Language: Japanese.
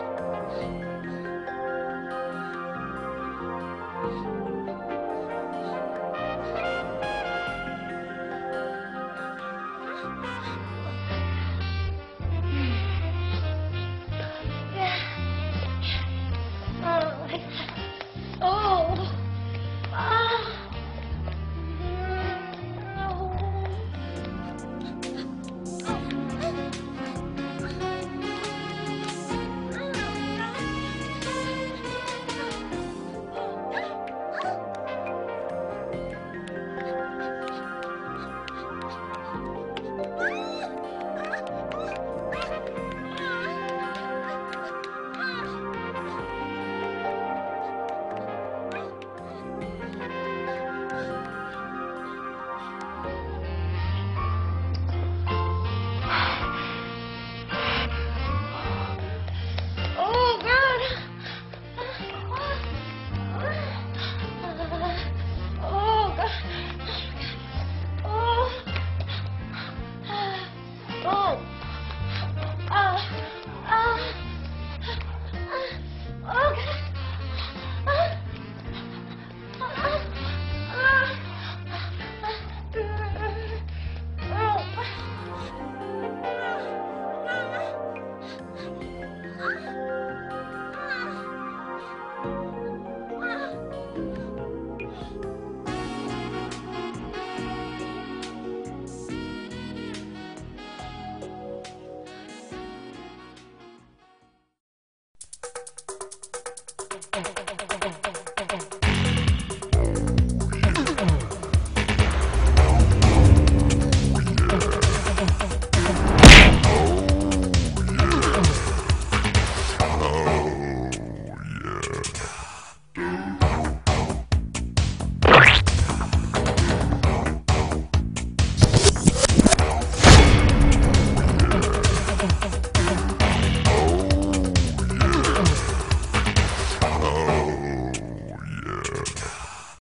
you Oh.